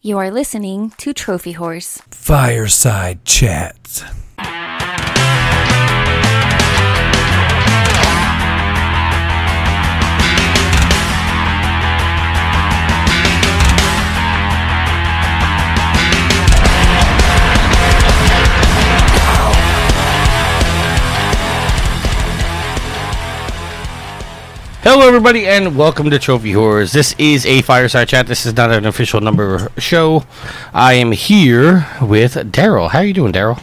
You are listening to Trophy Horse. Fireside Chats. Hello, everybody, and welcome to Trophy Horrors. This is a fireside chat. This is not an official number show. I am here with Daryl. How are you doing, Daryl?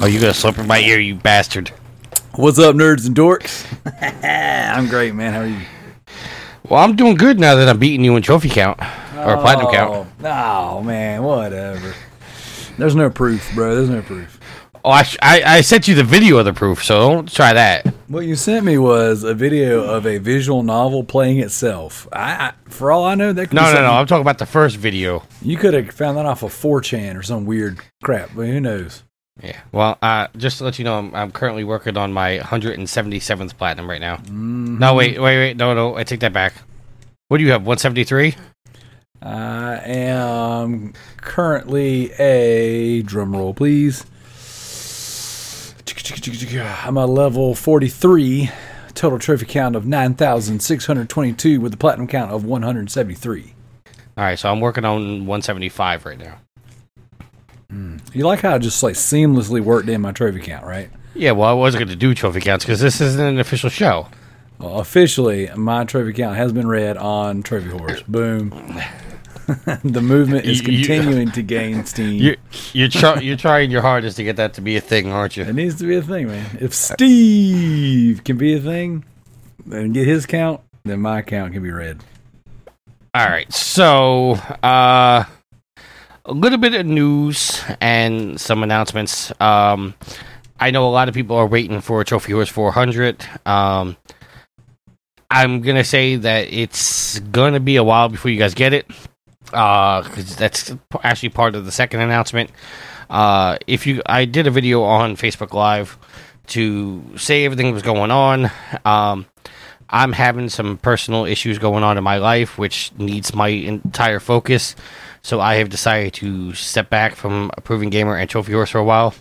Oh, you gonna slip in my ear, you bastard! What's up, nerds and dorks? I'm great, man. How are you? Well, I'm doing good now that I'm beating you in trophy count or platinum oh, count. Oh, man, whatever. There's no proof, bro. There's no proof. Oh, I, sh- I I sent you the video of the proof, so don't try that. What you sent me was a video of a visual novel playing itself. I, I for all I know, that could No, be no, no. I'm talking about the first video. You could have found that off of 4chan or some weird crap, but who knows? Yeah. Well, uh, just to let you know, I'm, I'm currently working on my 177th platinum right now. No, wait, wait, wait. No, no. I take that back. What do you have? 173? I am currently a drum roll, please. I'm a level 43, total trophy count of 9,622 with a platinum count of 173. All right, so I'm working on 175 right now. Hmm. You like how I just like seamlessly worked in my trophy count, right? Yeah, well, I wasn't going to do trophy counts because this isn't an official show. Well, officially, my trophy count has been read on Trophy Horse. Boom. the movement is You- you- continuing to gain steam. You're you're, try, you're trying your hardest to get that to be a thing, aren't you? It needs to be a thing, man. If Steve can be a thing and get his count, then my count can be read. All right, so uh, a little bit of news and some announcements. Um, I know a lot of people are waiting for Trophy Horse 400. Um, I'm gonna say that it's gonna be a while before you guys get it, because that's actually part of the second announcement. Uh, if you, I did a video on Facebook Live to say everything was going on. Um, I'm having some personal issues going on in my life, which needs my entire focus. So I have decided to step back from Approving Gamer and Trophy Horse for a while.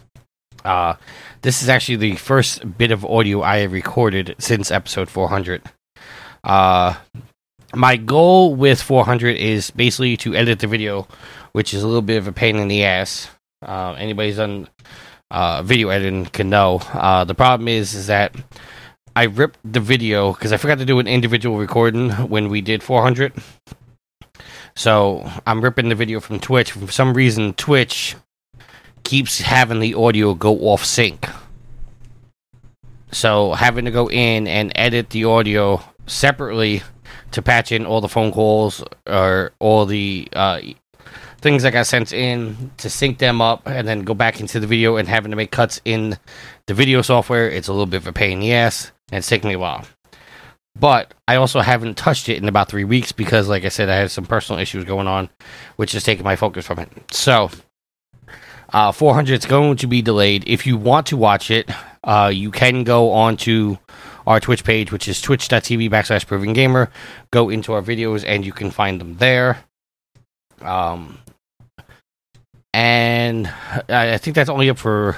Uh, this is actually the first bit of audio I have recorded since episode 400. Uh, my goal with 400 is basically to edit the video, which is a little bit of a pain in the ass. Uh, anybody's done uh, video editing can know. Uh, the problem is, is that I ripped the video because I forgot to do an individual recording when we did 400. So I'm ripping the video from Twitch. For some reason, Twitch keeps having the audio go off sync. So having to go in and edit the audio separately to patch in all the phone calls or all the uh, things that got sent in to sync them up and then go back into the video and having to make cuts in the video software. It's a little bit of a pain in the ass and it's taking me a while. But I also haven't touched it in about three weeks because, like I said, I had some personal issues going on, which is taking my focus from it. So, uh, 400 is going to be delayed. If you want to watch it, uh, you can go on to our Twitch page, which is twitch.tv backslash proving gamer. Go into our videos and you can find them there. Um, and I I think that's only up for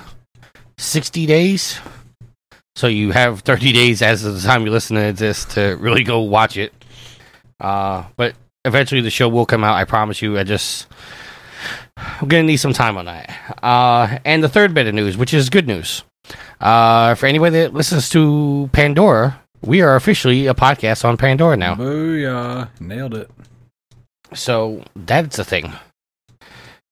60 days. So you have 30 days as of the time you listen to this to really go watch it. Uh, but eventually the show will come out. I promise you. I just I'm gonna need some time on that. Uh, and the third bit of news, which is good news, uh, for anybody that listens to Pandora, we are officially a podcast on Pandora now. Booyah. Nailed it. So that's a thing.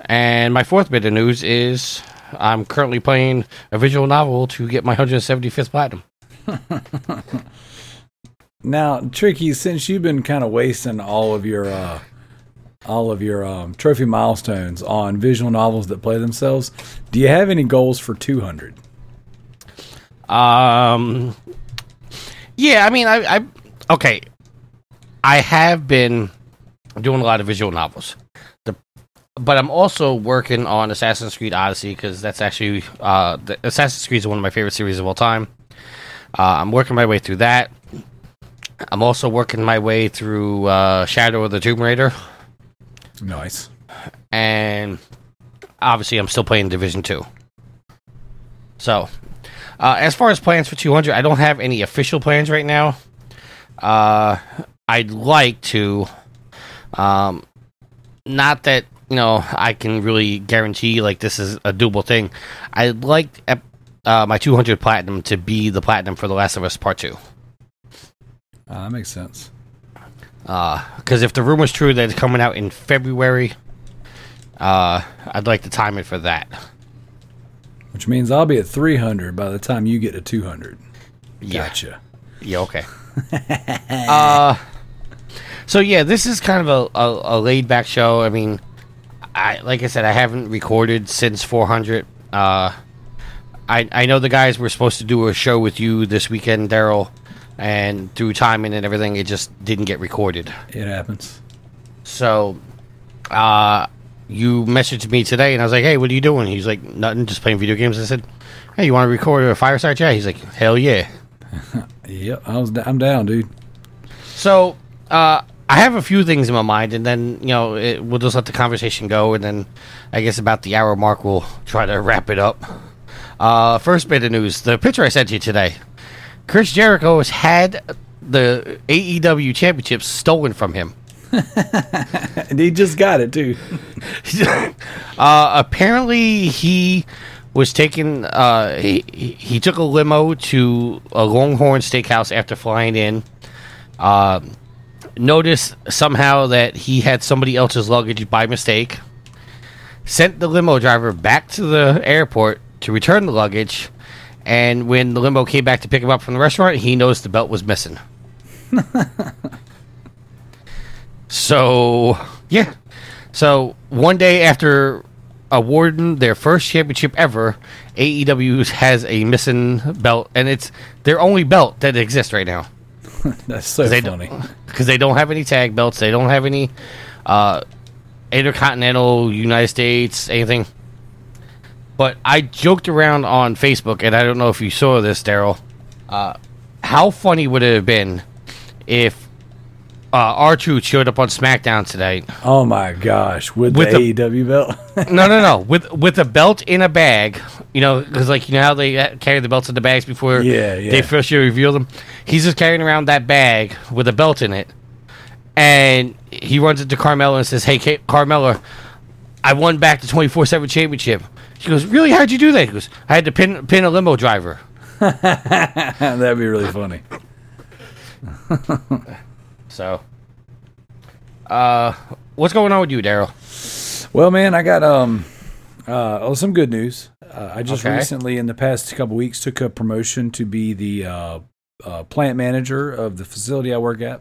And my fourth bit of news is I'm currently playing a visual novel to get my 175th platinum. Now, Tricky, since you've been kind of wasting all of your uh, all of your um, trophy milestones on visual novels that play themselves, do you have any goals for 200? Um, yeah, I mean, I, I okay. I have been doing a lot of visual novels, the, but I'm also working on Assassin's Creed Odyssey because that's actually uh, the, Assassin's Creed is one of my favorite series of all time. Uh, I'm working my way through that. I'm also working my way through uh, Shadow of the Tomb Raider. Nice. and obviously I'm still playing Division Two. So, uh, as far as plans for 200, I don't have any official plans right now. Uh, I'd like to, um, not that you know I can really guarantee like this is a doable thing. I'd like uh, my 200 platinum to be the platinum for The Last of Us Part Two. Uh, that makes sense. Because if the rumor's true that it's coming out in February, uh, I'd like to time it for that. Which means I'll be at 300 by the time you get to 200. Yeah. Gotcha. Yeah, okay. uh, so yeah, this is kind of a, a, a laid back show. I mean, I like I said, I haven't recorded since 400. Uh, I I know the guys were supposed to do a show with you this weekend, Daryl, and through timing and everything, it just didn't get recorded. It happens. So, uh, you messaged me today, and I was like, "Hey, what are you doing?" He's like, "Nothing, just playing video games." I said, "Hey, you want to record a fireside chat?" He's like, "Hell yeah!" Yep, I was. I'm down, dude. So, uh, I have a few things in my mind, and then you know it, we'll just let the conversation go, and then I guess about the hour mark we'll try to wrap it up. Uh, first bit of news: the picture I sent you today. Chris Jericho has had the AEW championship stolen from him. And he just got it too. uh, apparently, he was taken. Uh, he, he he took a limo to a Longhorn Steakhouse after flying in. Uh, noticed somehow that he had somebody else's luggage by mistake. Sent the limo driver back to the airport to return the luggage. And when the limo came back to pick him up from the restaurant, he noticed the belt was missing. so, yeah. So, one day after awarding their first championship ever, AEW has a missing belt, and it's their only belt that exists right now That's so they funny. because they don't have any tag belts. They don't have any uh, intercontinental United States anything. But I joked around on Facebook, and I don't know if you saw this, Daryl. Uh, how funny would it have been if uh, R Truth showed up on SmackDown today? Oh my gosh, with, With the, the- AEW belt. no, no, no, with with a belt in a bag. You know, because like you know how they uh, carry the belts in the bags before Yeah, yeah. they officially reveal them. He's just carrying around that bag with a belt in it, and he runs into Carmella and says, "Hey, Ka- Carmella, I won back the twenty four seven championship." She goes, "Really? How'd you do that?" He goes, "I had to pin pin a limo driver." That'd be really funny. So, uh, what's going on with you, Daryl? Well, man, I got um, uh, oh, some good news. Uh, I just Okay. recently, in the past couple weeks, took a promotion to be the uh, uh, plant manager of the facility I work at.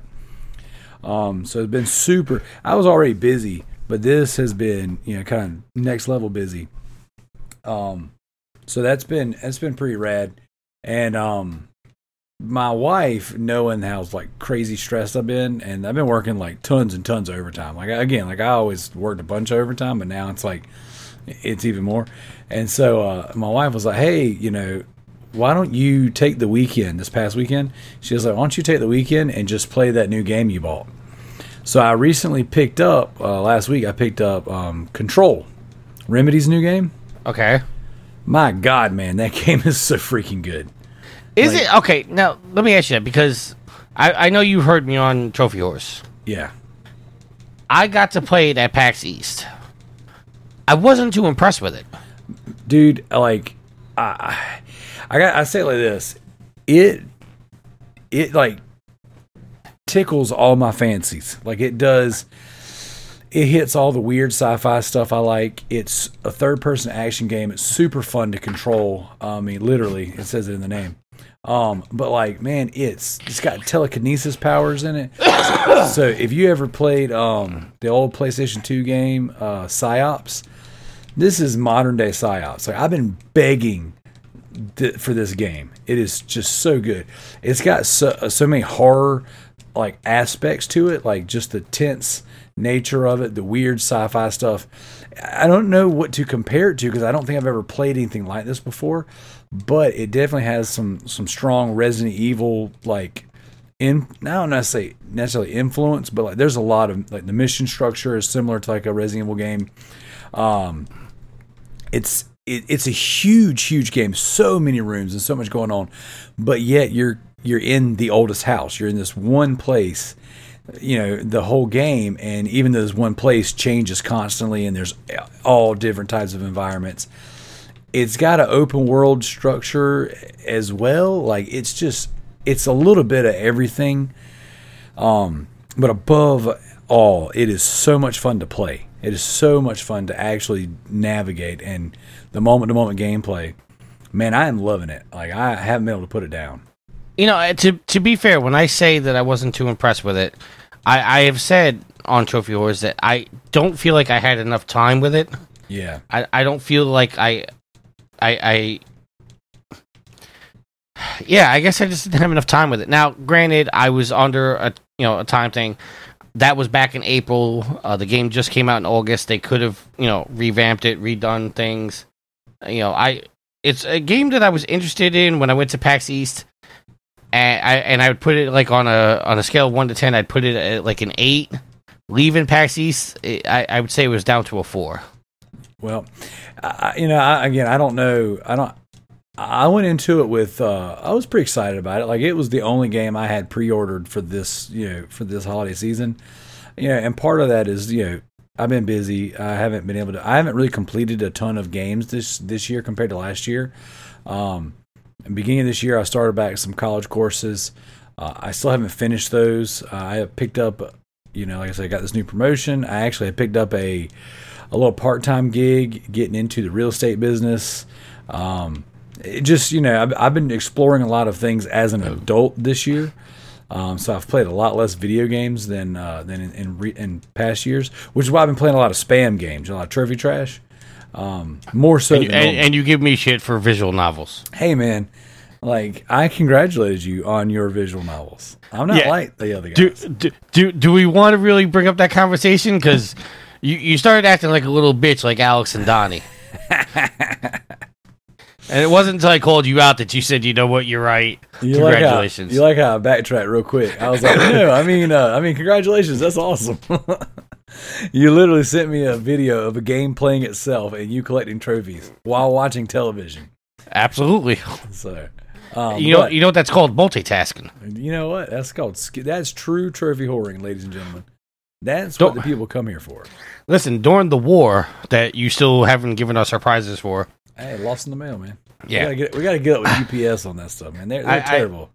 Um, so it's been super. I was already busy, but this has been, you know, kind of next level busy. Um, so that's been that's been pretty rad, and um, my wife, knowing how like crazy stressed I've been, and I've been working like tons and tons of overtime. Like again, like I always worked a bunch of overtime, but now it's like it's even more. And so uh, my wife was like, "Hey, you know, why don't you take the weekend this past weekend?" She was like, "Why don't you take the weekend and just play that new game you bought?" So I recently picked up uh, last week. I picked up um, Control, Remedy's new game. Okay, My God, man, that game is so freaking good. Is Like- it okay? Now let me ask you that because I I know you heard me on Trophy Horse. Yeah. I got to play it at PAX East. I wasn't too impressed with it. dude like i i got i say it like this it it like tickles all my fancies like it does it hits all the weird sci-fi stuff i like it's a third person action game it's super fun to control i mean literally it says it in the name um but like man it's it's got telekinesis powers in it so if you ever played um the old playstation 2 game uh Psi-Ops this is modern day Psi-Ops. Like I've been begging th- for this game. It is just so good. It's got so, uh, so many horror like aspects to it, like just the tense nature of it, the weird sci-fi stuff. I don't know what to compare it to because I don't think I've ever played anything like this before, but it definitely has some some strong Resident Evil like in I don't necessarily necessarily influence, but like there's a lot of like the mission structure is similar to like a Resident Evil game. Um, it's it, it's a huge, huge game. So many rooms and so much going on, but yet you're you're in the oldest house. You're in this one place. You know the whole game, and even though this one place changes constantly, and there's all different types of environments. It's got an open world structure as well. Like it's just it's a little bit of everything. Um, but above all, it is so much fun to play. It is so much fun to actually navigate and the moment to moment gameplay. Man, I am loving it. Like I haven't been able to put it down. You know, to to be fair, when I say that I wasn't too impressed with it, I, I have said on Trophy Wars that I don't feel like I had enough time with it. Yeah. I, I don't feel like I I I yeah, I guess I just didn't have enough time with it. Now, granted, I was under a you know a time thing. That was back in April. Uh, the game just came out in August. They could have you know revamped it, redone things. You know, I it's a game that I was interested in when I went to PAX East, and I and I would put it like on a on a scale of one to ten. I'd put it at like an eight. Leaving PAX East, it, I I would say it was down to a four. Well, I, you know, I, again, I don't know. I don't. I went into it with. Uh, I was pretty excited about it. Like it was the only game I had pre-ordered for this. You know, for this holiday season. You know, and part of that is you know I've been busy. I haven't been able to. I haven't really completed a ton of games this this year compared to last year. Um, beginning of this year, I started back some college courses. Uh, I still haven't finished those. Uh, I have picked up, you know, like I said, I got this new promotion. I actually picked up a a little part time gig, getting into the real estate business. Um, it just you know, I've, I've been exploring a lot of things as an adult this year. Um, so I've played a lot less video games than uh, than in in, re- in past years, which is why I've been playing a lot of spam games, a lot of trophy trash. Um, more so And, you- than and, and you give me shit for visual novels. hey man, like I congratulated you on your visual novels. I'm not Yeah. like the other Do guys. do do, do we want to really bring up that conversation? Because you you started acting like a little bitch, like Alex and Donnie. and it wasn't until I called you out that you said, "You know what? You're right. You Congratulations." Like how, you like how I backtracked real quick. I was like, no, I mean, uh, I mean, congratulations. That's awesome. you literally sent me a video of a game playing itself and you collecting trophies while watching television. Absolutely. So, um, you know but- you know what that's called multitasking. You know what? That's called that's true trophy whoring, ladies and gentlemen. That's Don't- what the people come here for. Listen, during the war that you still haven't given us our prizes for, Hey, lost in the mail, man. Yeah. we gotta get, we gotta get up with UPS on that stuff, man. They're, they're I- I- terrible.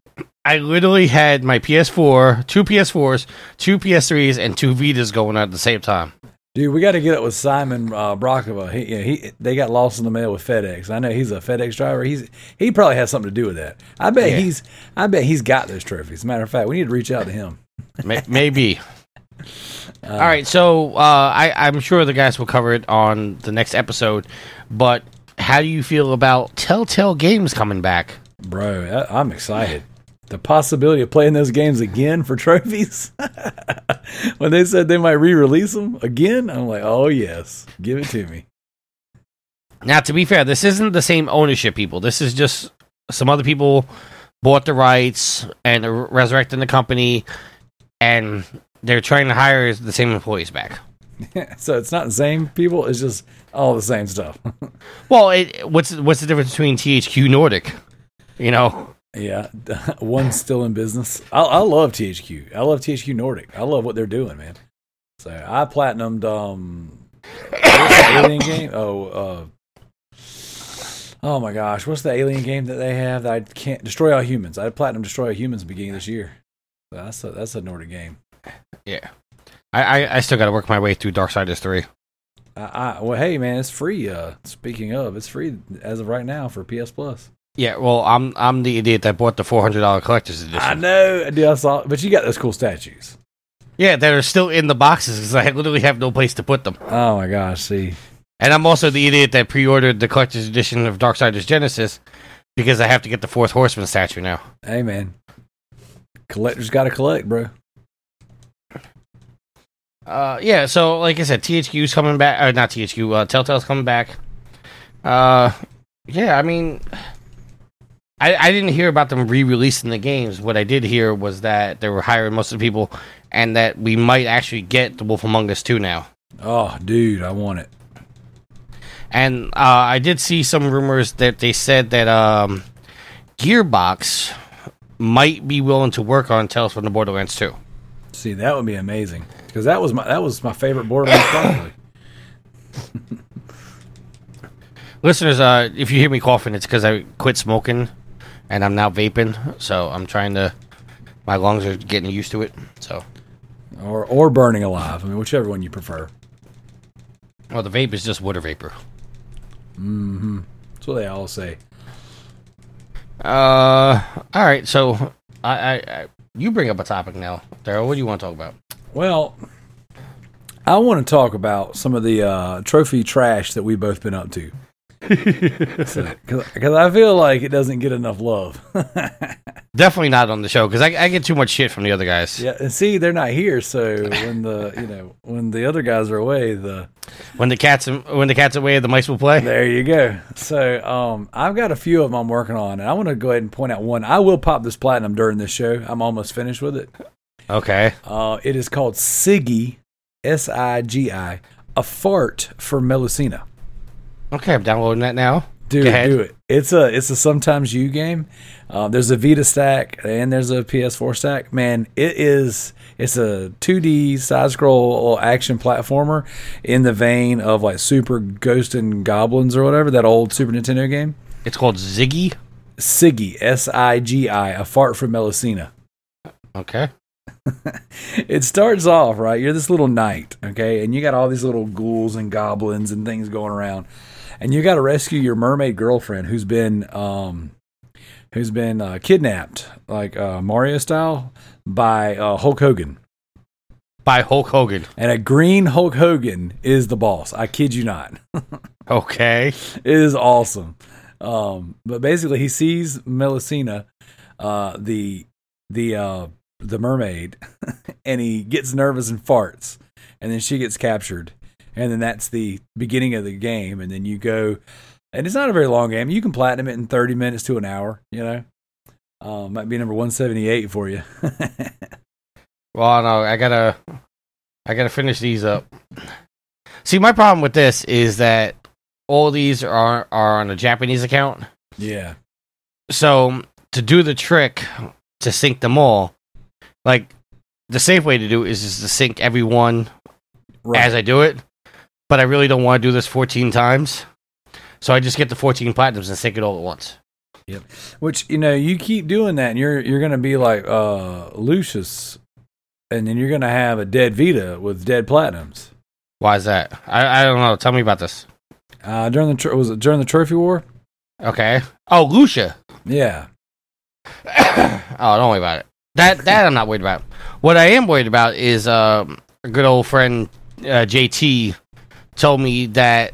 I literally had my PS4, two PS4s, two PS3s, and two Vitas going on at the same time. Dude, we got to get up with Simon uh, Brockova. He, you know, he, they got lost in the mail with FedEx. I know he's a FedEx driver. He's he probably has something to do with that. I bet Yeah. he's I bet he's got those trophies. Matter of fact, we need to reach out to him. May- Maybe. All right, so uh, I, I'm sure the guys will cover it on the next episode. But how do you feel about Telltale Games coming back? Bro, I, I'm excited. The possibility of playing those games again for trophies. when they said they might re-release them again, I'm like, oh yes, give it to me. Now, to be fair, this isn't the same ownership people. This is just some other people bought the rights and resurrecting the company, and they're trying to hire the same employees back. so it's not the same people. It's just all the same stuff. Well, it, what's what's the difference between THQ Nordic? You know, Yeah, one's still in business. I, I love THQ. I love THQ Nordic. I love what they're doing, man. So I platinumed um, alien game. Oh, uh, oh my gosh, what's the alien game that they have that I can't destroy all humans? I platinum destroy all humans beginning of this year. So that's a, that's a Nordic game. Yeah. I I, I still got to work my way through Darksiders three. I, I well, hey man, it's free. Uh, speaking of, it's free as of right now for PS Plus. Yeah, well, I'm I'm the idiot that bought the four hundred dollar collector's edition. I know, dude. I saw, but you got those cool statues. Yeah, that are still in the boxes because I literally have no place to put them. Oh my gosh, see. And I'm also the idiot that pre-ordered the collector's edition of Darksiders Genesis because I have to get the fourth Horseman statue now. Hey man, collectors got to collect, bro. Uh, yeah, so like I said, THQ's coming back. Uh, not THQ. Uh, Telltale's coming back. Uh, yeah, I mean, I, I didn't hear about them re-releasing the games. What I did hear was that they were hiring most of the people, and that we might actually get the Wolf Among Us 2 now. Oh, dude, I want it. And uh, I did see some rumors that they said that um, Gearbox might be willing to work on Tales from the Borderlands 2. See, that would be amazing because that was my that was my favorite Borderlands. probably. Listeners, uh, if you hear me coughing, it's because I quit smoking and I'm now vaping. So I'm trying to. My lungs are getting used to it. So, or or burning alive. I mean, whichever one you prefer. well, the vape is just water vapor. Mm-hmm. That's what they all say. Uh, all right. So, I, I, I you bring up a topic now, Daryl. What do you want to talk about? Well, I want to talk about some of the uh, trophy trash that we've both been up to. Because I feel like it doesn't get enough love. Definitely not on the show because I, I get too much shit from the other guys. yeah, and see, they're not here, so when the you know when the other guys are away, the When the cats when the cat's away, the mice will play. there you go. So um, I've got a few of them I'm working on, and I want to go ahead and point out one. I will pop this platinum during this show. I'm almost finished with it. Okay. Uh, it is called Sigi, S I G I, a fart for Melusina. Okay, I'm downloading that now. Dude, do it. It's a it's a sometimes you game. Uh, there's a Vita stack and there's a PS4 stack. Man, it is it's a 2D side scroll action platformer in the vein of like Super Ghost and Goblins or whatever that old Super Nintendo game. It's called Sigi. Sigi, S I G I, a fart from Melusina. Okay. It starts off right. You're this little knight, okay, and you got all these little ghouls and goblins and things going around, and you got to rescue your mermaid girlfriend who's been um, who's been uh, kidnapped, like uh, Mario style, by uh, Hulk Hogan. By Hulk Hogan. And a green Hulk Hogan is the boss. I kid you not. Okay. it is awesome. Um, but basically, he sees Melusina, uh, the the uh, the mermaid, and he gets nervous and farts, and then she gets captured, and then that's the beginning of the game, and then you go, and it's not a very long game. You can platinum it in thirty minutes to an hour. You know, uh, might be number one seventy eight for you. Well, no, I gotta, I gotta finish these up. See, my problem with this is that all these are are on a Japanese account. yeah, So to do the trick to sync them all, like the safe way to do it is just to sync every one right. as I do it. But I really don't want to do this 14 times. So I just get the 14 platinums and sync it all at once. Yep. Which you know, you keep doing that, and you're you're gonna be like uh, Lucius, and then you're gonna have a dead Vita with dead platinums. Why is that? I, I don't know. Tell me about this. Uh, during the tr- was it during the trophy war? Okay. Oh, Lucia. Yeah, oh, don't worry about it. That that I'm not worried about. What I am worried about is um, a good old friend uh, JT told me that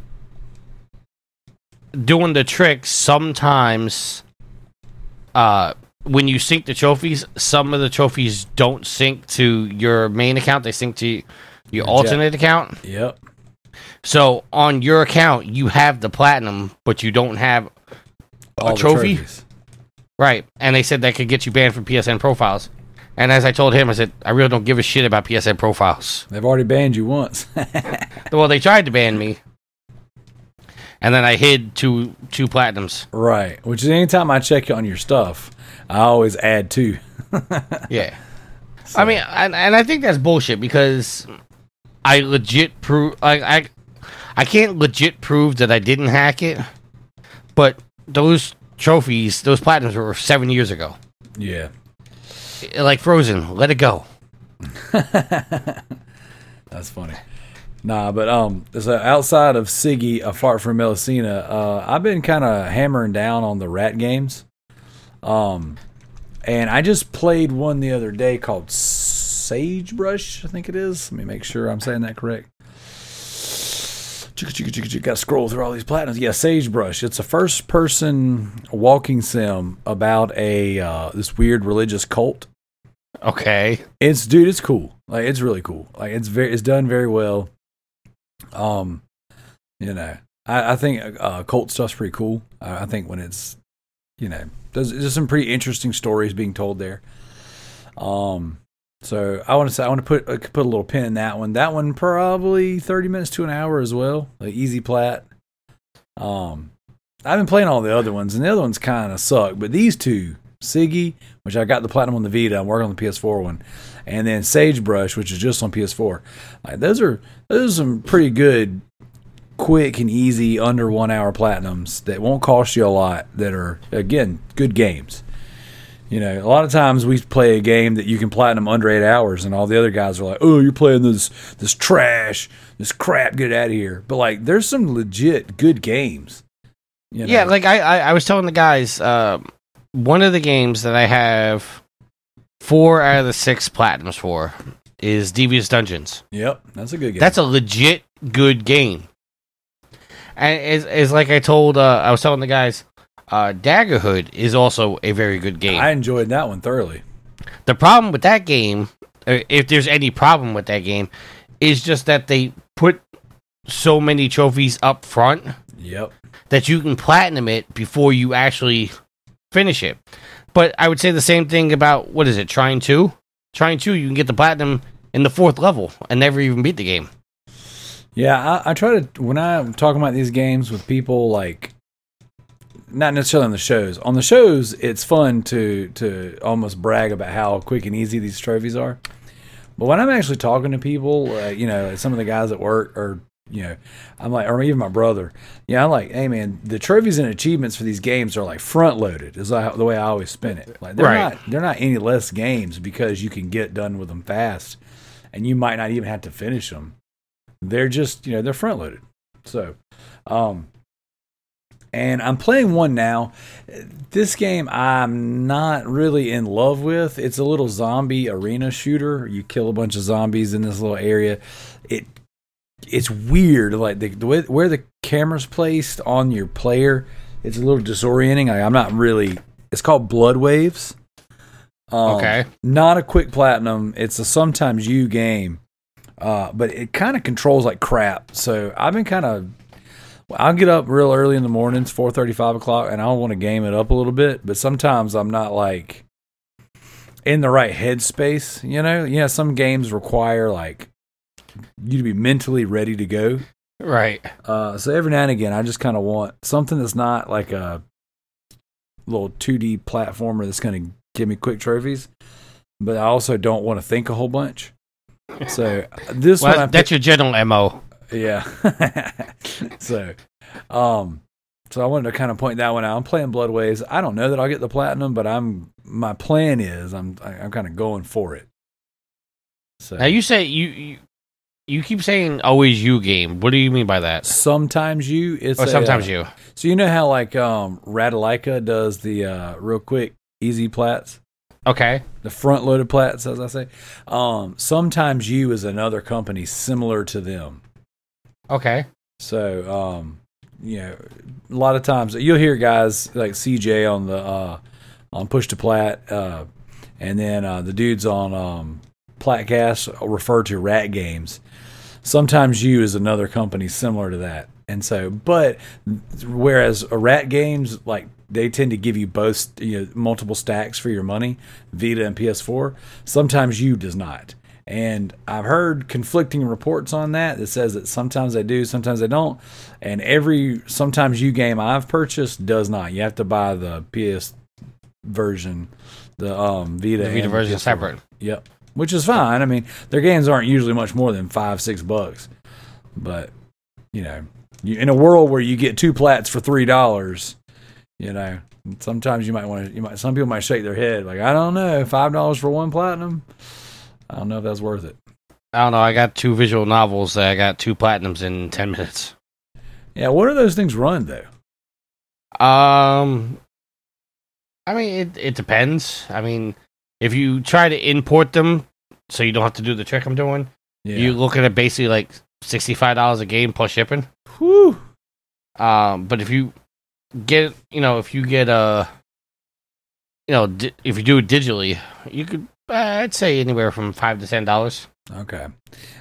doing the trick sometimes uh when you sync the trophies, some of the trophies don't sync to your main account, they sync to your Your alternate account. yep, So on your account, you have the platinum, but you don't have All a trophy. trophies. Right. And they said that could get you banned from PSN profiles. And as I told him, I said, I really don't give a shit about PSN profiles. They've already banned you once. Well, they tried to ban me. And then I hid two two platinums. right. Which is anytime I check on your stuff, I always add two. Yeah. I mean, and, and I think that's bullshit because I legit prove I, I I can't legit prove that I didn't hack it, but those trophies, those platinums were seven years ago. Yeah. Like Frozen, let it go. That's funny. Nah, but um, so outside of Sigi, a fart from Melusina, uh, I've been kind of hammering down on the rat games. Um, and I just played one the other day called Sagebrush, I think it is. Let me make sure I'm saying that correct. Got to scroll through all these platinums. Yeah, Sagebrush. It's a first-person walking sim about a uh, this weird religious cult Okay. it's dude, it's cool. Like it's really cool. Like it's very, it's done very well. Um, you know, I, I think uh, cult stuff's pretty cool. I, I think when it's you know, there's, there's some pretty interesting stories being told there. Um, so I want to say I want to put uh, put a little pin in that one. That one probably thirty minutes to an hour as well. Like easy plat. Um, I've been playing all the other ones, and the other ones kind of suck. But these two, Sigi, which I got the platinum on the Vita, I'm working on the PS4 one, and then Sagebrush, which is just on PS4. Like those are those are some pretty good, quick and easy under one hour platinums that won't cost you a lot. That are again good games. You know, a lot of times we play a game that you can platinum under eight hours, and all the other guys are like, "Oh, you're playing this this trash, this crap. Get out of here!" But like, there's some legit good games. You know? Yeah, like I, I, I was telling the guys, uh, one of the games that I have four out of the six platinums for is Devious Dungeons. yep, that's a good game. That's a legit good game. And it's, it's like I told, uh, I was telling the guys, uh, Daggerhood is also a very good game. I enjoyed that one thoroughly. the problem with that game, uh, if there's any problem with that game, is just that they put so many trophies up front Yep. that you can platinum it before you actually finish it. But I would say the same thing about what is it, Trying 2? Trying 2, you can get the platinum in the fourth level and never even beat the game. Yeah, I, I try to when I'm talking about these games with people like not necessarily on the shows. On the shows, it's fun to to almost brag about how quick and easy these trophies are. But when I'm actually talking to people, uh, you know, some of the guys at work or you know, I'm like, or even my brother, yeah, I'm like, hey man, the trophies and achievements for these games are like front loaded. Is like the way I always spin it. Like they're Right. not they're not any less games because you can get done with them fast, and you might not even have to finish them they're just you know they're front loaded so um and i'm playing one now. This game i'm not really in love with. It's a little zombie arena shooter. You kill a bunch of zombies in this little area. It it's weird. Like the, the way where the camera's placed on your player it's a little disorienting. I, i'm not really it's called blood waves. Um, Okay. not a quick platinum. It's a sometimes you game. Uh, but it kind of controls like crap. So I've been kind of. I'll get up real early in the mornings, four thirty, five o'clock, and I want to game it up a little bit. But sometimes I'm not like in the right headspace. You know, yeah. Some games require like you to be mentally ready to go. Right. Uh, so every now and again, I just kind of want something that's not like a little 2D platformer that's going to give me quick trophies, but I also don't want to think a whole bunch. So this Well, one, I that's your general MO. Yeah. so, um, so I wanted to kind of point that one out. I'm playing Blood Waves. I don't know that I'll get the platinum, but I'm my plan is I'm I'm kind of going for it. So Now you say you, you you keep saying always you game. What do you mean by that? sometimes you it's Or a, sometimes uh, you. So you know how like um Ratalaika does the uh real quick easy plats, Okay. the front loaded plats as I say. Um sometimes you is another company similar to them. Okay. So, um, you know, a lot of times you'll hear guys like CJ on the uh, on Push to Plat, uh, and then uh, the dudes on um, Platcast refer to Rat Games. Sometimes you is another company similar to that, and so, but whereas a Rat Games like they tend to give you both you know multiple stacks for your money, Vita and PS4. Sometimes you does not. And I've heard conflicting reports on that that says that sometimes they do, sometimes they don't. And every sometimes you game I've purchased does not. You have to buy the PS version, the um Vita, The Vita version PS4. separate. Yep, which is fine. I mean, their games aren't usually much more than five, six bucks. But you know, you, in a world where you get two plats for three dollars, you know, sometimes you might want to. You might. Some people might shake their head like, I don't know, five dollars for one platinum. I don't know if that's worth it. I don't know. I got two visual novels that I got two platinums in ten minutes. Yeah, what do those things run though? Um, I mean, it it depends. I mean, if you try to import them, so you don't have to do the trick I'm doing, Yeah. you look at it basically like sixty five dollars a game plus shipping. Whew. Um, but if you get, you know, if you get a, you know, di- if you do it digitally, you could, uh, I'd say anywhere from five to ten dollars. Okay.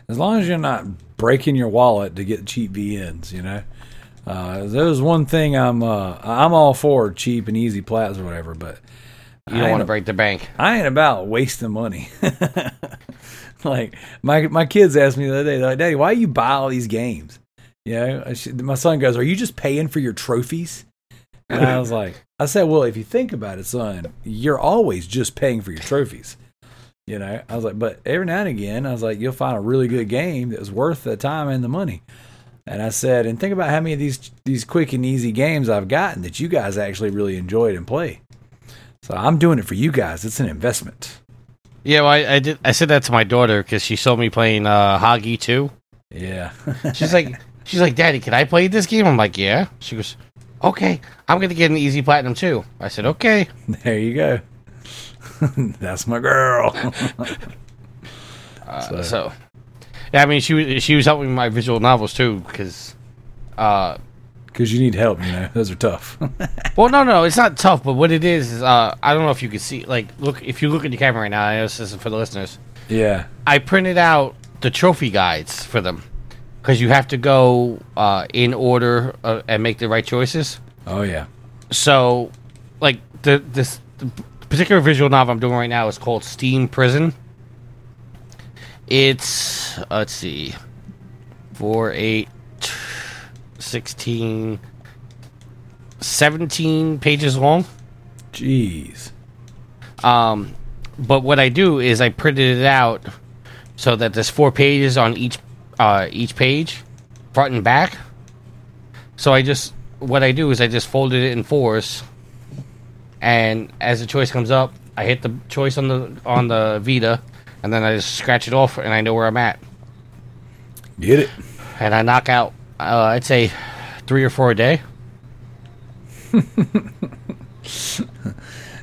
As long as you're not breaking your wallet to get cheap VNs, you know. Uh, there's one thing I'm uh, I'm all for cheap and easy plats or whatever, but You don't want to break the bank. I ain't about wasting money. like my my kids asked me the other day, they're like, "Daddy, why you buy all these games?" You know, I should- my son goes, "Are you just paying for your trophies?" And I was like, "I said, well, if you think about it, son, you're always just paying for your trophies." You know, I was like, but every now and again, I was like, you'll find a really good game that's worth the time and the money. And I said, and think about how many of these these quick and easy games I've gotten that you guys actually really enjoyed and play. So I'm doing it for you guys. It's an investment. Yeah, well, I, I did. I said that to my daughter because she saw me playing uh, Hoggy too. Yeah. She's like, she's like, Daddy, can I play this game? I'm like, Yeah. She goes, Okay, I'm gonna get an easy platinum too. I said, Okay. there you go. That's my girl. Uh, so, yeah, I mean, she was she was helping my visual novels too because, uh, Because you need help, you know. Those are tough. well, no, no, it's not tough, but what it is is, uh, I don't know if you can see, like, look if you look at the camera right now. I know this is for the listeners. yeah. I printed out the trophy guides for them because you have to go uh, in order uh, and make the right choices. Oh, yeah. So, like the this the particular visual novel I'm doing right now is called Steam Prison. It's uh, let's see, four, eight, 16, 17 pages long. Jeez. Um, but what I do is I printed it out so that there's four pages on each uh, each page, front and back. So I just what I do is I just folded it in fours, and as the choice comes up, I hit the choice on the on the Vita, and then I just scratch it off, and I know where I'm at, Get it. and I knock out uh, I'd say three or four a day.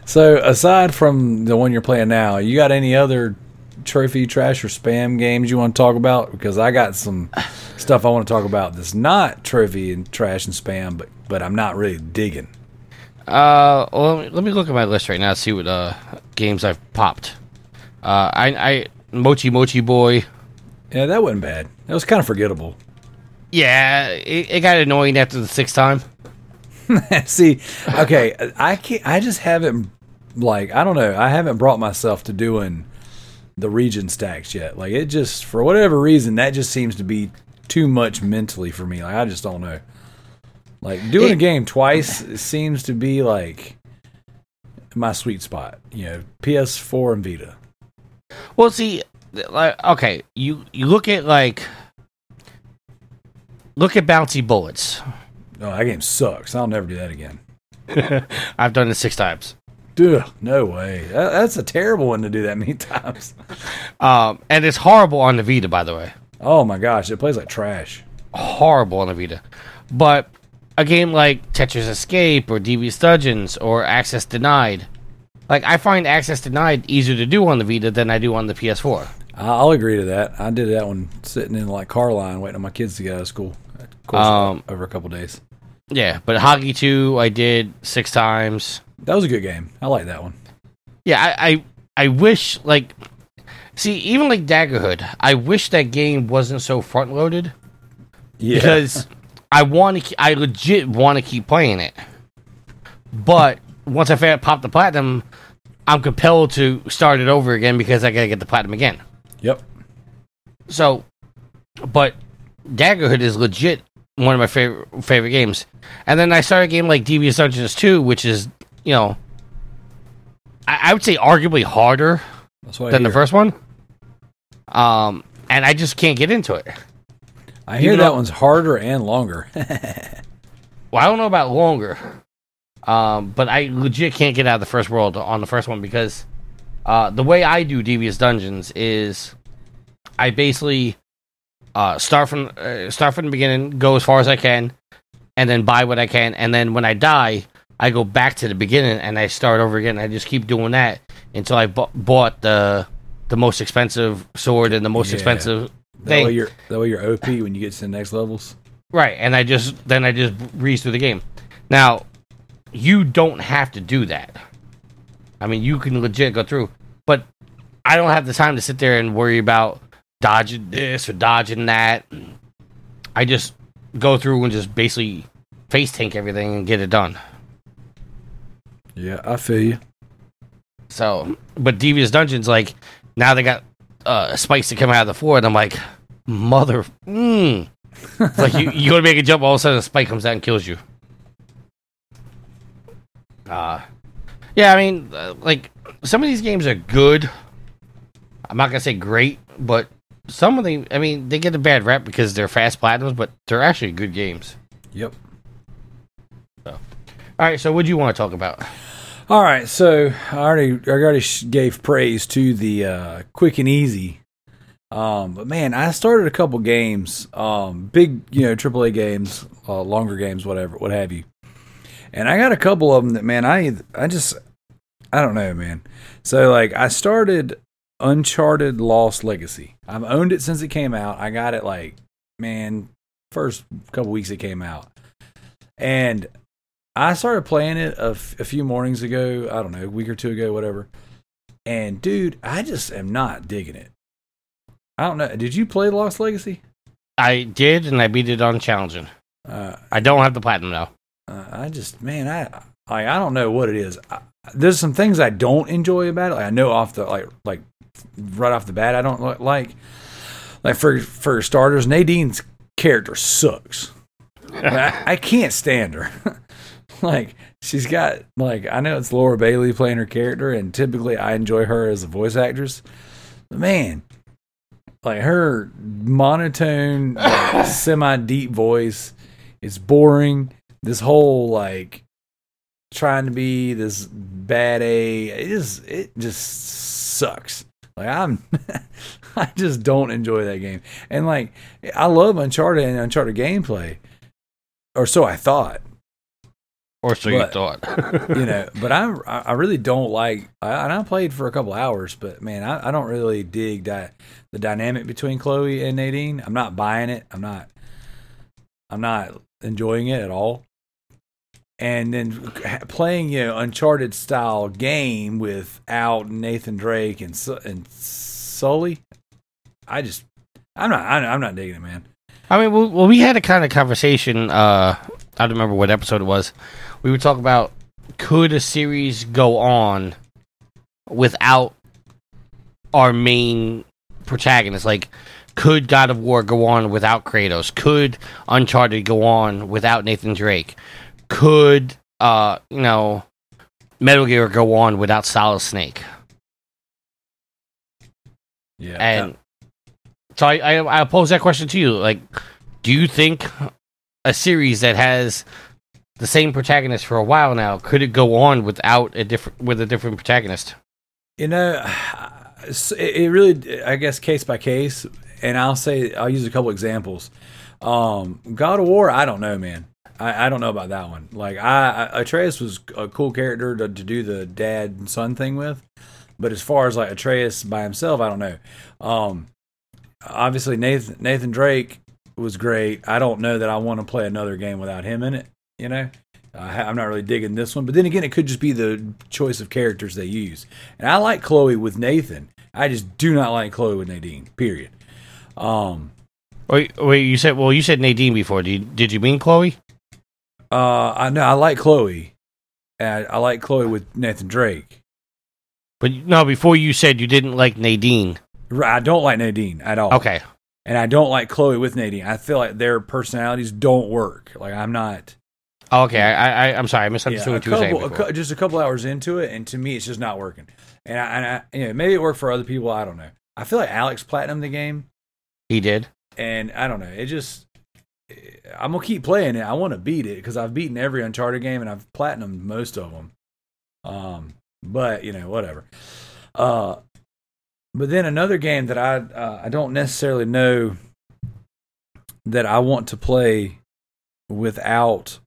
So, aside from the one you're playing now, you got any other trophy, trash, or spam games you want to talk about? Because I got some stuff I want to talk about that's not trophy and trash and spam, but but I'm not really digging. Uh, well, let me, let me look at my list right now see what uh games I've popped. Uh, I, I Mochi Mochi Boy. Yeah, that wasn't bad. That was kind of forgettable. Yeah, it, it got annoying after the sixth time. See, okay, I can't. I just haven't like I don't know. I haven't brought myself to doing the region stacks yet. Like it just for whatever reason that just seems to be too much mentally for me. Like I just don't know. Like doing a game twice seems to be like my sweet spot. You know, PS4 and Vita. Well, see, like okay, you you look at like look at Bouncy Bullets. Oh, that game sucks. I'll never do that again. I've done it six times. Duh, no way. That, that's a terrible one to do that many times. Um, and it's horrible on the Vita, by the way. Oh my gosh, it plays like trash. Horrible on the Vita. But a game like Tetra's Escape or Devious Dungeons or Access Denied, like I find Access Denied easier to do on the Vita than I do on the PS4. I'll agree to that. I did that one sitting in like car line waiting on my kids to get out of school. Of course, Um, over a couple days. Yeah, but Hoggy 2 I did six times. That was a good game. I like that one. Yeah, I, I I wish like see even like Daggerhood, I wish that game wasn't so front loaded Yeah, because I want to I legit want to keep playing it. But once I pop the platinum, I'm compelled to start it over again because I got to get the platinum again. yep. So, but Daggerhood is legit one of my favorite favorite games. And then I started a game like Devious Dungeons 2, which is, you know, I, I would say arguably harder than the first one. Um, and I just can't get into it. I hear even that though- one's harder and longer. Well, I don't know about longer, um, but I legit can't get out of the first world on the first one because uh, the way I do Devious Dungeons is I basically uh, start from uh, start from the beginning, go as far as I can, and then buy what I can, and then when I die, I go back to the beginning and I start over again. I just keep doing that until I bu- bought the the most expensive sword and the most Yeah. expensive that way you're that way you're OP when you get to the next levels. Right, and I just then I just breeze through the game. Now, you don't have to do that. I mean, you can legit go through, but I don't have the time to sit there and worry about dodging this or dodging that. I just go through and just basically face tank everything and get it done. Yeah, I feel you. So, but Devious Dungeons, like now they got uh, spikes that come out of the floor, and I'm like, mother, mm. It's like you you go to make a jump, all of a sudden a spike comes out and kills you. Uh yeah, I mean, uh, like some of these games are good. I'm not gonna say great, but some of them, I mean, they get a bad rep because they're fast platinums, but they're actually good games. Yep. All right, so what do you want to talk about? All right, so I already I already gave praise to the uh, quick and easy, um, but man, I started a couple games, um, big you know AAA games, uh, longer games, whatever, what have you, and I got a couple of them that man, I I just I don't know, man. So like I started Uncharted Lost Legacy. I've owned it since it came out. I got it like man, first couple weeks it came out, and I started playing it a, f- a few mornings ago. I don't know, a week or two ago, whatever. And dude, I just am not digging it. I don't know. Did you play Lost Legacy? I did, and I beat it on challenging. Uh, I don't have the platinum though. uh, I just, man, I, like, I don't know what it is. I, there's some things I don't enjoy about it. Like, I know off the like, like right off the bat, I don't like. Like for for starters, Nadine's character sucks. I, I can't stand her. like she's got like I know it's Laura Bailey playing her character, and typically I enjoy her as a voice actress. But man, like her monotone, like, semi deep voice is boring. This whole like trying to be this bad A, it just it just sucks. Like I'm, I just don't enjoy that game. And like I love Uncharted and Uncharted gameplay, or so I thought Or so you thought. you know, but I I really don't like. I, and I played for a couple hours, but man, I, I don't really dig that the dynamic between Chloe and Nadine. I'm not buying it. I'm not. I'm not enjoying it at all. And then playing you know Uncharted style game without Nathan Drake and and Sully, I just I'm not I'm not digging it, man. I mean, well, well, we had a kind of conversation. Uh, I don't remember what episode it was. We were talking about could a series go on without our main protagonist? Like, could God of War go on without Kratos? Could Uncharted go on without Nathan Drake? Could uh, you know, Metal Gear go on without Solid Snake? Yeah, And so I, I I pose that question to you. Like, do you think a series that has the same protagonist for a while now could it go on without a different with a different protagonist? You know, it really, I guess, case by case. And I'll say, I'll use a couple examples. Um, God of War, I don't know, man. I, I don't know about that one. Like, I, I Atreus was a cool character to, to do the dad and son thing with, but as far as like Atreus by himself, I don't know. Um, obviously Nathan Nathan Drake was great. I don't know that I want to play another game without him in it. You know, I, I'm not really digging this one. But then again, it could just be the choice of characters they use. And I like Chloe with Nathan. I just do not like Chloe with Nadine. Period. Um. Wait, wait. You said well, you said Nadine before. Did you, did you mean Chloe? Uh. I know I like Chloe. And I, I like Chloe with Nathan Drake. But no, before you said you didn't like Nadine. I don't like Nadine at all. Okay, And I don't like Chloe with Nadine. I feel like their personalities don't work. Like I'm not. Oh, okay. I, I I'm sorry. I Yeah, misunderstood a what you were saying. before. just a couple hours into it, and to me, it's just not working. And I, and I, you know, maybe it worked for other people. I don't know. I feel like Alex platinum the game, He did. and I don't know. It just, I'm gonna keep playing it. I want to beat it because I've beaten every Uncharted game, and I've platinumed most of them. Um, but you know, whatever. Uh, but then another game that I, uh, I don't necessarily know that I want to play without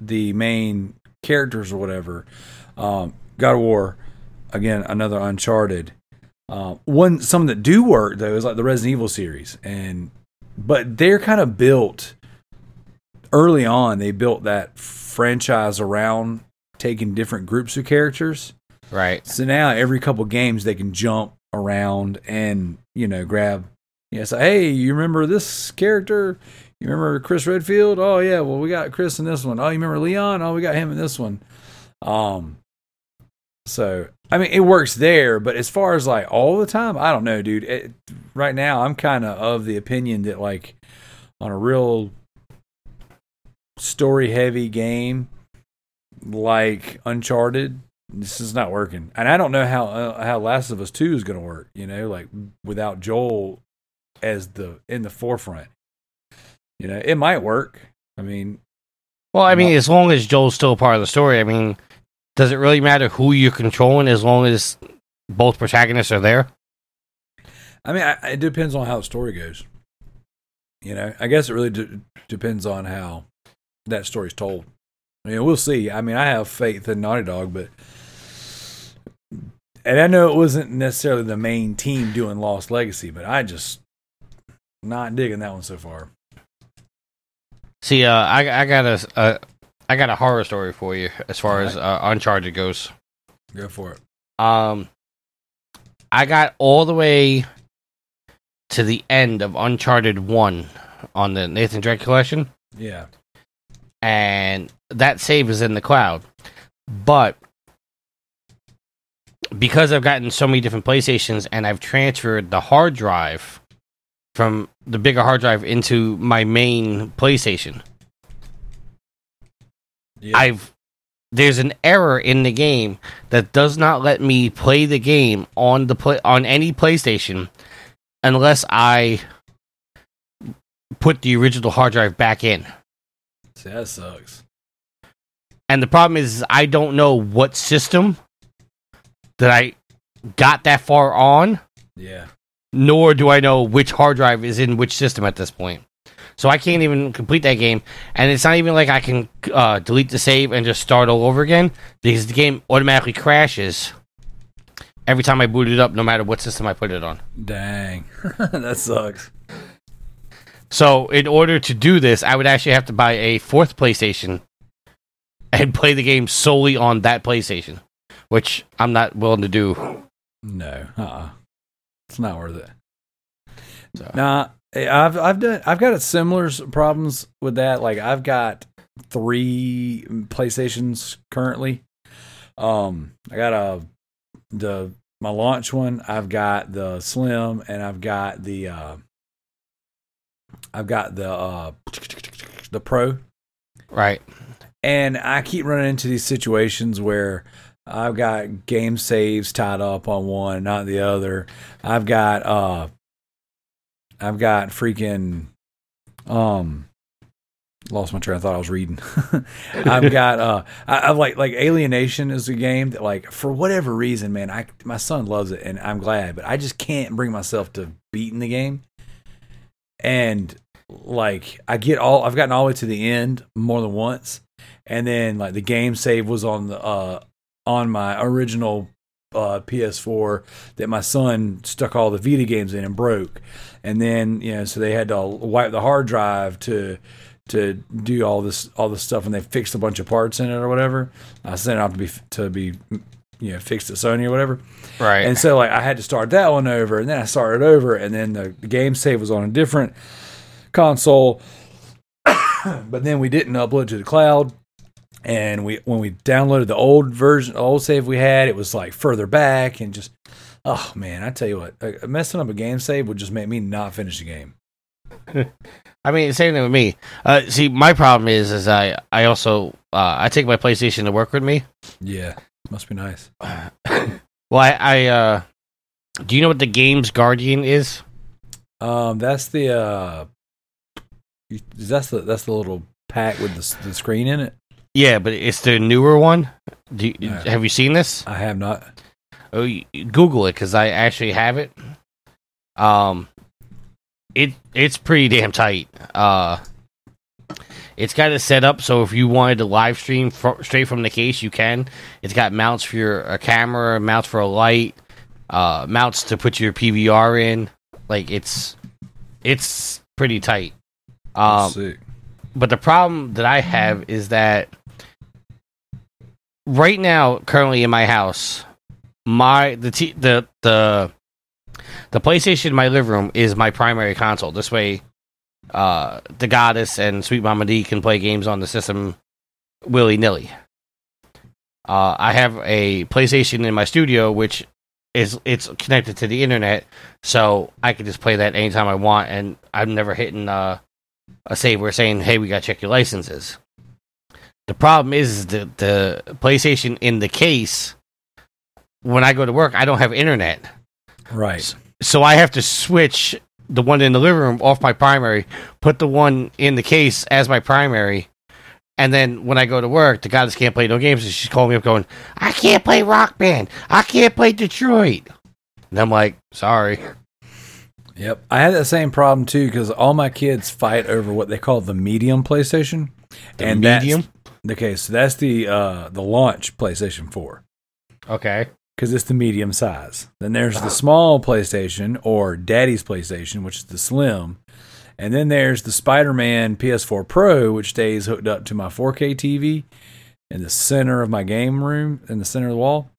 the main characters or whatever. Um, God of War, again, another Uncharted. Uh, one some that do work though is like the Resident Evil series, and but they're kind of built early on. They built that franchise around taking different groups of characters. Right. So now every couple games they can jump around and you know grab. Yeah, so hey, you remember this character? You remember Chris Redfield? Oh yeah, well we got Chris in this one. Oh, you remember Leon? Oh, we got him in this one. Um, so I mean, it works there, but as far as like all the time, I don't know, dude. It, right now, I'm kind of of the opinion that like on a real story heavy game like Uncharted, this is not working. And I don't know how uh, how Last of Us Two is going to work. You know, like without Joel as the in the forefront. You know, it might work. I mean, Well, I mean, as long as Joel's still part of the story, I mean, does it really matter who you're controlling as long as both protagonists are there? I mean, I, it depends on how the story goes. You know, I guess it really d- depends on how that story's told. I mean, we'll see. I mean, I have faith in Naughty Dog, but and I know it wasn't necessarily the main team doing Lost Legacy, but I just not digging that one so far. See, uh, I I got a, a I got a horror story for you as far as uh, Uncharted goes. Go for it. Um, I got all the way to the end of Uncharted One on the Nathan Drake collection, Yeah. and that save is in the cloud. But because I've gotten so many different PlayStations and I've transferred the hard drive from the bigger hard drive into my main PlayStation, Yeah. I've there's an error in the game that does not let me play the game on the play on any PlayStation unless I put the original hard drive back in. See, that sucks. And the problem is I don't know what system that I got that far on, Yeah. Nor do I know which hard drive is in which system at this point. So I can't even complete that game, and it's not even like I can uh, delete the save and just start all over again because the game automatically crashes every time I boot it up, no matter what system I put it on. Dang. that sucks. So in order to do this, I would actually have to buy a fourth PlayStation and play the game solely on that PlayStation, which I'm not willing to do. No. Uh-uh. It's not worth it. So- Nah, I've I've done I've got similar problems with that. Like I've got three PlayStations currently. Um, I got a the my launch one. I've got the Slim, and I've got the uh, I've got the uh, the Pro. Right. And I keep running into these situations where I've got game saves tied up on one, not the other. I've got uh I've got freaking um lost my train of thought I was reading. I've got uh I, I've like like Alienation is a game that like for whatever reason, man, I my son loves it and I'm glad, but I just can't bring myself to beating the game. And like I get all I've gotten all the way to the end more than once and then like the game save was on the uh on my original uh PS4 that my son stuck all the Vita games in and broke. And then, you know, so they had to wipe the hard drive to to do all this all this stuff and they fixed a bunch of parts in it or whatever. I sent it out to be to be you know fixed at Sony or whatever. Right. And so like I had to start that one over and then I started over and then the, the game save was on a different console. but then we didn't upload to the cloud. And we when we downloaded the old version, the old save we had, it was like further back and just oh man, I tell you what, uh, messing up a game save would just make me not finish the game. I mean, same thing with me. Uh, see, my problem is, is I, I also, uh, I take my PlayStation to work with me. Yeah, must be nice. Well, I, I uh, do you know what the Gaems Guardian is? Um, that's the uh, that's the that's the little pack with the, the screen in it. Yeah, but it's the newer one. Do you, No. have you seen this? I have not. Oh, Google it because I actually have it. Um, it it's pretty damn tight. Uh, it's got it set up so if you wanted to live stream fr- straight from the case, you can. It's got mounts for your a camera, mounts for a light, uh, mounts to put your PVR in. Like it's it's pretty tight. Um, Sick. but the problem that I have is that right now, currently in my house, my the t- the the the PlayStation in my living room is my primary console. This way, uh, the goddess and Sweet Mama D can play games on the system willy nilly. Uh, I have a PlayStation in my studio, which is it's connected to the internet, so I can just play that anytime I want, and I'm never hitting uh, a saver saying, "Hey, we got to check your licenses." The problem is the the PlayStation in the case. When I go to work, I don't have internet, Right. so I have to switch the one in the living room off my primary, put the one in the case as my primary, and then when I go to work, the goddess can't play no games, and she's calling me up going, "I can't play Rock Band, I can't play Detroit," and I'm like, "Sorry." Yep. I had that same problem too because all my kids fight over what they call the medium PlayStation. and that's- medium? Okay, so that's the uh the launch PlayStation 4 Okay. because it's the medium size. Then there's the small PlayStation or Daddy's PlayStation, which is the slim. And then there's the Spider-Man PS4 Pro, which stays hooked up to my 4K TV in the center of my game room, in the center of the wall.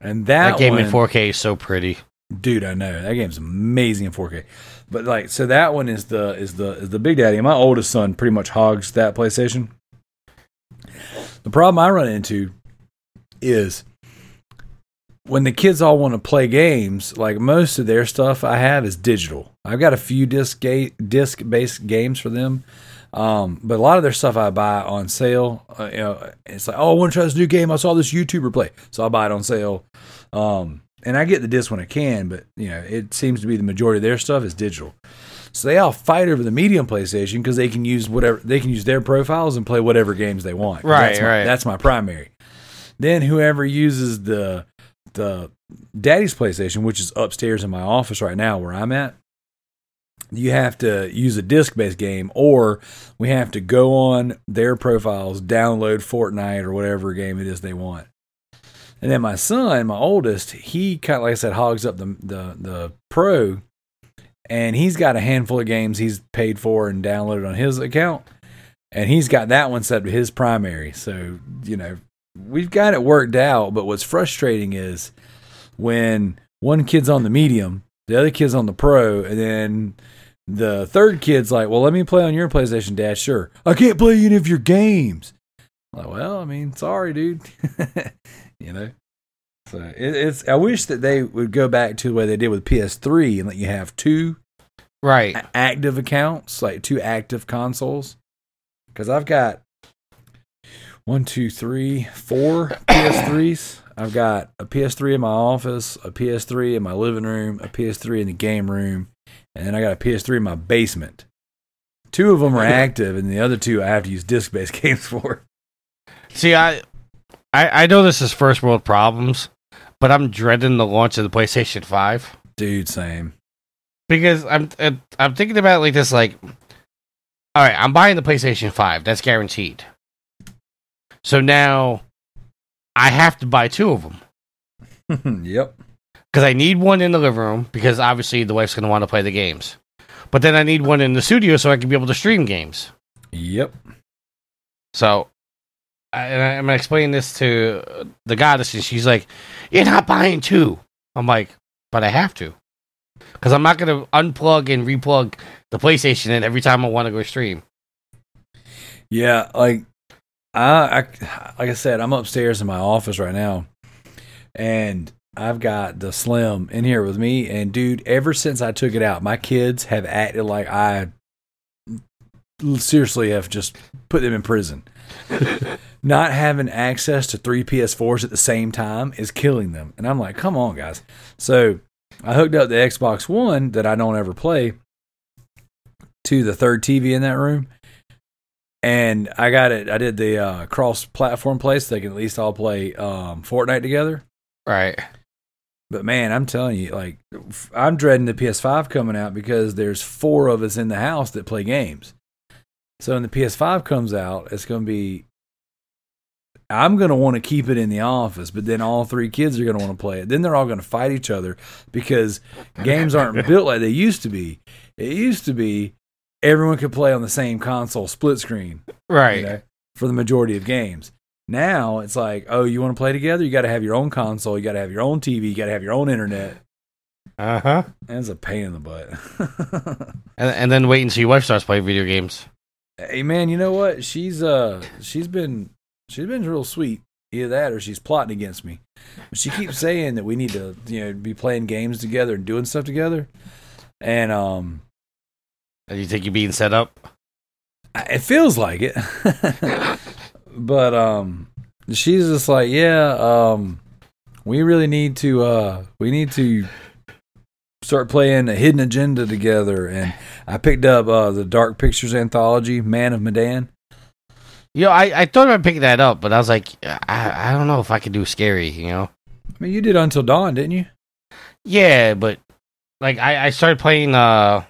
And that, That game in 4K is so pretty. dude i know that game's amazing in 4k but like so that one is the is the is the big daddy and my oldest son pretty much hogs that playstation the problem i run into is when the kids all want to play games like most of their stuff i have is digital i've got a few disc ga- disc based games for them um, but a lot of their stuff I buy on sale. Uh, you know, it's like, oh, I want to try this new game. I saw this YouTuber play, so I buy it on sale. Um, and I get the disc when I can, but you know, it seems to be the majority of their stuff is digital. So they all fight over the medium PlayStation because they can use whatever they can use their profiles and play whatever games they want. Right, that's my, right. That's my primary. Then whoever uses the the daddy's PlayStation, which is upstairs in my office right now where I'm at, you have to use a disc based game or we have to go on their profiles, download Fortnite or whatever game it is they want. And then my son, my oldest, he kind of like I said, hogs up the the the pro, and he's got a handful of games he's paid for and downloaded on his account, and he's got that one set to his primary. So you know we've got it worked out. But what's frustrating is when one kid's on the medium, the other kid's on the pro, and then the third kid's like, "Well, let me play on your PlayStation, Dad." Sure, I can't play any of your games. I'm like, well, I mean, sorry, dude. you know. So it, it's. I wish that they would go back to the way they did with PS3 and let you have two Right. a- active accounts, like two active consoles. Because I've got one, two, three, four PS3s. I've got a PS3 in my office, a PS3 in my living room, a PS3 in the game room, and then I got a PS3 in my basement. Two of them are active, and the other two I have to use disc-based games for. See, I, I, I know this is first world problems, but I'm dreading the launch of the PlayStation Five Dude, same. because I'm I'm thinking about like this. Like, all right, I'm buying the PlayStation Five. That's guaranteed. So now, I have to buy two of them yep. because I need one in the living room because obviously the wife's going to want to play the games. But then I need one in the studio so I can be able to stream games. Yep. So, I, and I- I'm explaining this to the goddess, and she's like, "You're not buying two. I'm like, "But I have to, because I'm not going to unplug and replug the PlayStation in every time I want to go stream." Yeah, like I, I like I said, I'm upstairs in my office right now, and I've got the Slim in here with me. And dude, ever since I took it out, my kids have acted like I seriously have just put them in prison. Not having access to three PS4s at the same time is killing them, and I'm like, come on, guys. So I hooked up the Xbox One that I don't ever play to the third TV in that room and I got it. I did the uh, cross-platform play, so they can at least all play um, Fortnite together. Right. But man, I'm telling you, like, I'm dreading the PS5 coming out because there's four of us in the house that play games. So when the PS5 comes out, it's going to be. I'm going to want to keep it in the office, but then all three kids are going to want to play it. Then they're all going to fight each other because games aren't built like they used to be. It used to be everyone could play on the same console, split screen Right. you know, for the majority of games. Now it's like, oh, you want to play together? You got to have your own console. You got to have your own TV. You got to have your own internet. Uh huh. That's a pain in the butt. And, and then wait until your wife starts playing video games. hey man, you know what? She's uh she's been she's been real sweet. Either that or she's plotting against me. But she keeps saying that we need to, you know, be playing games together and doing stuff together. And um And you think you're being set up? I- it feels like it. but um she's just like, yeah, um we really need to uh we need to start playing a hidden agenda together and I picked up uh the Dark Pictures anthology, Man of Medan. You know, I, I thought about picking that up, but I was like, I, I don't know if I could do scary, you know? I mean, you did Until Dawn, didn't you? Yeah, but like I, I started playing uh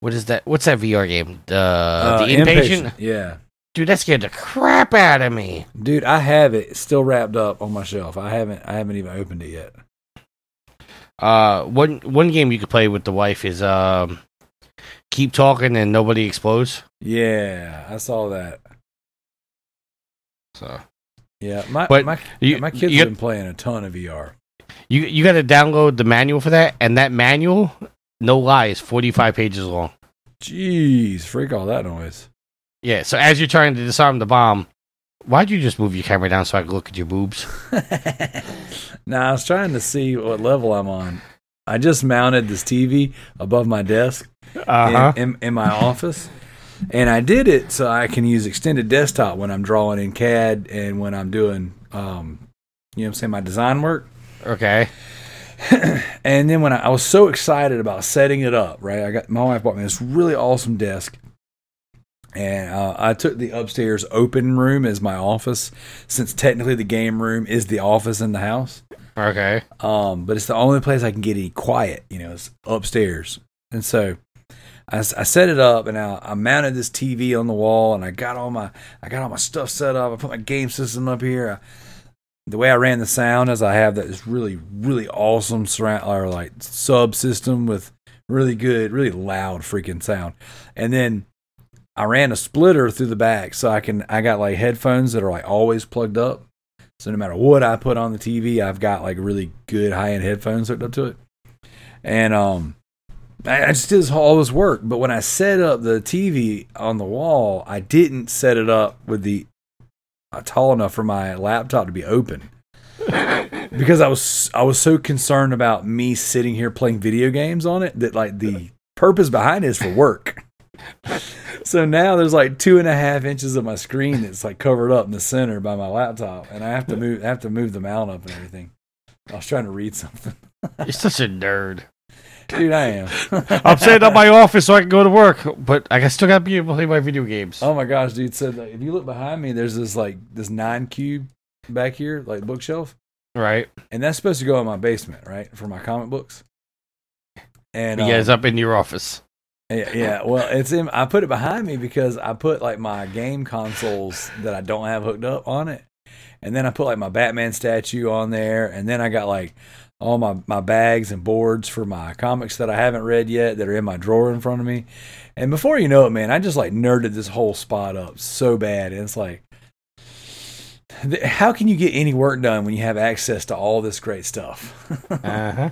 what is that what's that VR game? The Uh, the inpatient? Yeah. Dude, that scared the crap out of me. Dude, I have it still wrapped up on my shelf. I haven't I haven't even opened it yet. Uh one one game you could play with the wife is um keep talking and nobody explodes. Yeah, I saw that. So Yeah, my But my you- my kids you- have been playing a ton of VR. you you got to download the manual for that, and that manual, no lie, is forty five pages long. Jeez, freak all that noise. Yeah. So as you're trying to disarm the bomb, why'd you just move your camera down so I could look at your boobs? now I was trying to see what level I'm on. I just mounted this TV above my desk Uh in, in, in my office, and I did it so I can use extended desktop when I'm drawing in CAD and when I'm doing, um, you know, what I'm saying my design work. Okay. And then when I, I was so excited about setting it up, right? I got my wife bought me this really awesome desk, and uh, I took the upstairs open room as my office, since technically the game room is the office in the house. Okay. Um, but it's the only place I can get any quiet, you know, it's upstairs. And so I, I set it up and I, I mounted this TV on the wall and I got all my I got all my stuff set up. I put my game system up here. I, the way I ran the sound is I have that this really really awesome surround or like sub system with really good, really loud freaking sound. And then I ran a splitter through the back so I can I got like headphones that are like always plugged up. So no matter what I put on the TV, I've got like really good high end headphones hooked up to it. And um I I just did this, all this work, but when I set up the TV on the wall, I didn't set it up with the uh, tall enough for my laptop to be open because I was I was so concerned about me sitting here playing video games on it that like the purpose behind it is for work. So now there's like two and a half inches of my screen that's like covered up in the center by my laptop, and I have to move I have to move the mount up and everything. I was trying to read something, You're such a nerd. Dude. I am. I'm setting up my office so I can go to work, but I still got to be able to play my video games. Oh my gosh, dude! So like, if you look behind me, there's this like this nine cube back here, like bookshelf, Right. and that's supposed to go in my basement, right, for my comic books. And guys um, up in your office. yeah, yeah, well, it's in. I put it behind me because I put like my game consoles that I don't have hooked up on it, and then I put like my Batman statue on there, and then I got like all my my bags and boards for my comics that I haven't read yet that are in my drawer in front of me. And before you know it, man, I just like nerded this whole spot up so bad, and it's like. th- How can you get any work done when you have access to all this great stuff? Uh huh.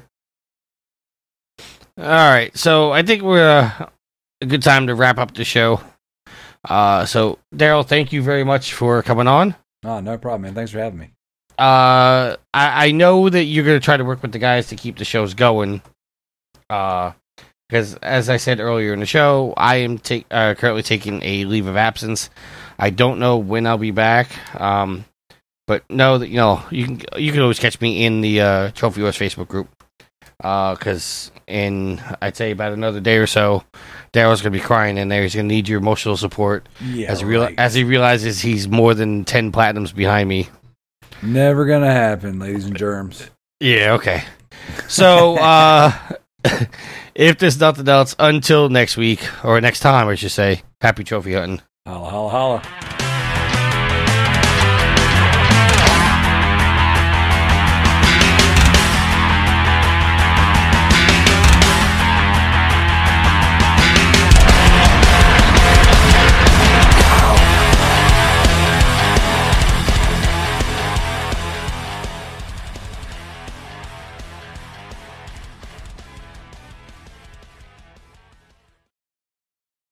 All right, so I think we're uh, a good time to wrap up the show. Uh, so Daryl, thank you very much for coming on. oh, no problem, man. Thanks for having me. Uh, I, I know that you're gonna try to work with the guys to keep the shows going. Uh, because as I said earlier in the show, I am take uh, currently taking a leave of absence. I don't know when I'll be back. Um, but know that you know you can you can always catch me in the uh, Trophy Wars Facebook group. Uh, because in I'd say about another day or so, Daryl's gonna be crying in there. He's gonna need your emotional support Yeah, as he real right. as he realizes he's more than ten platinums behind me. Never gonna happen, ladies and germs. Yeah, okay. So, uh, if there's nothing else, until next week, or next time, I should say, happy trophy hunting. Holla, holla, holla.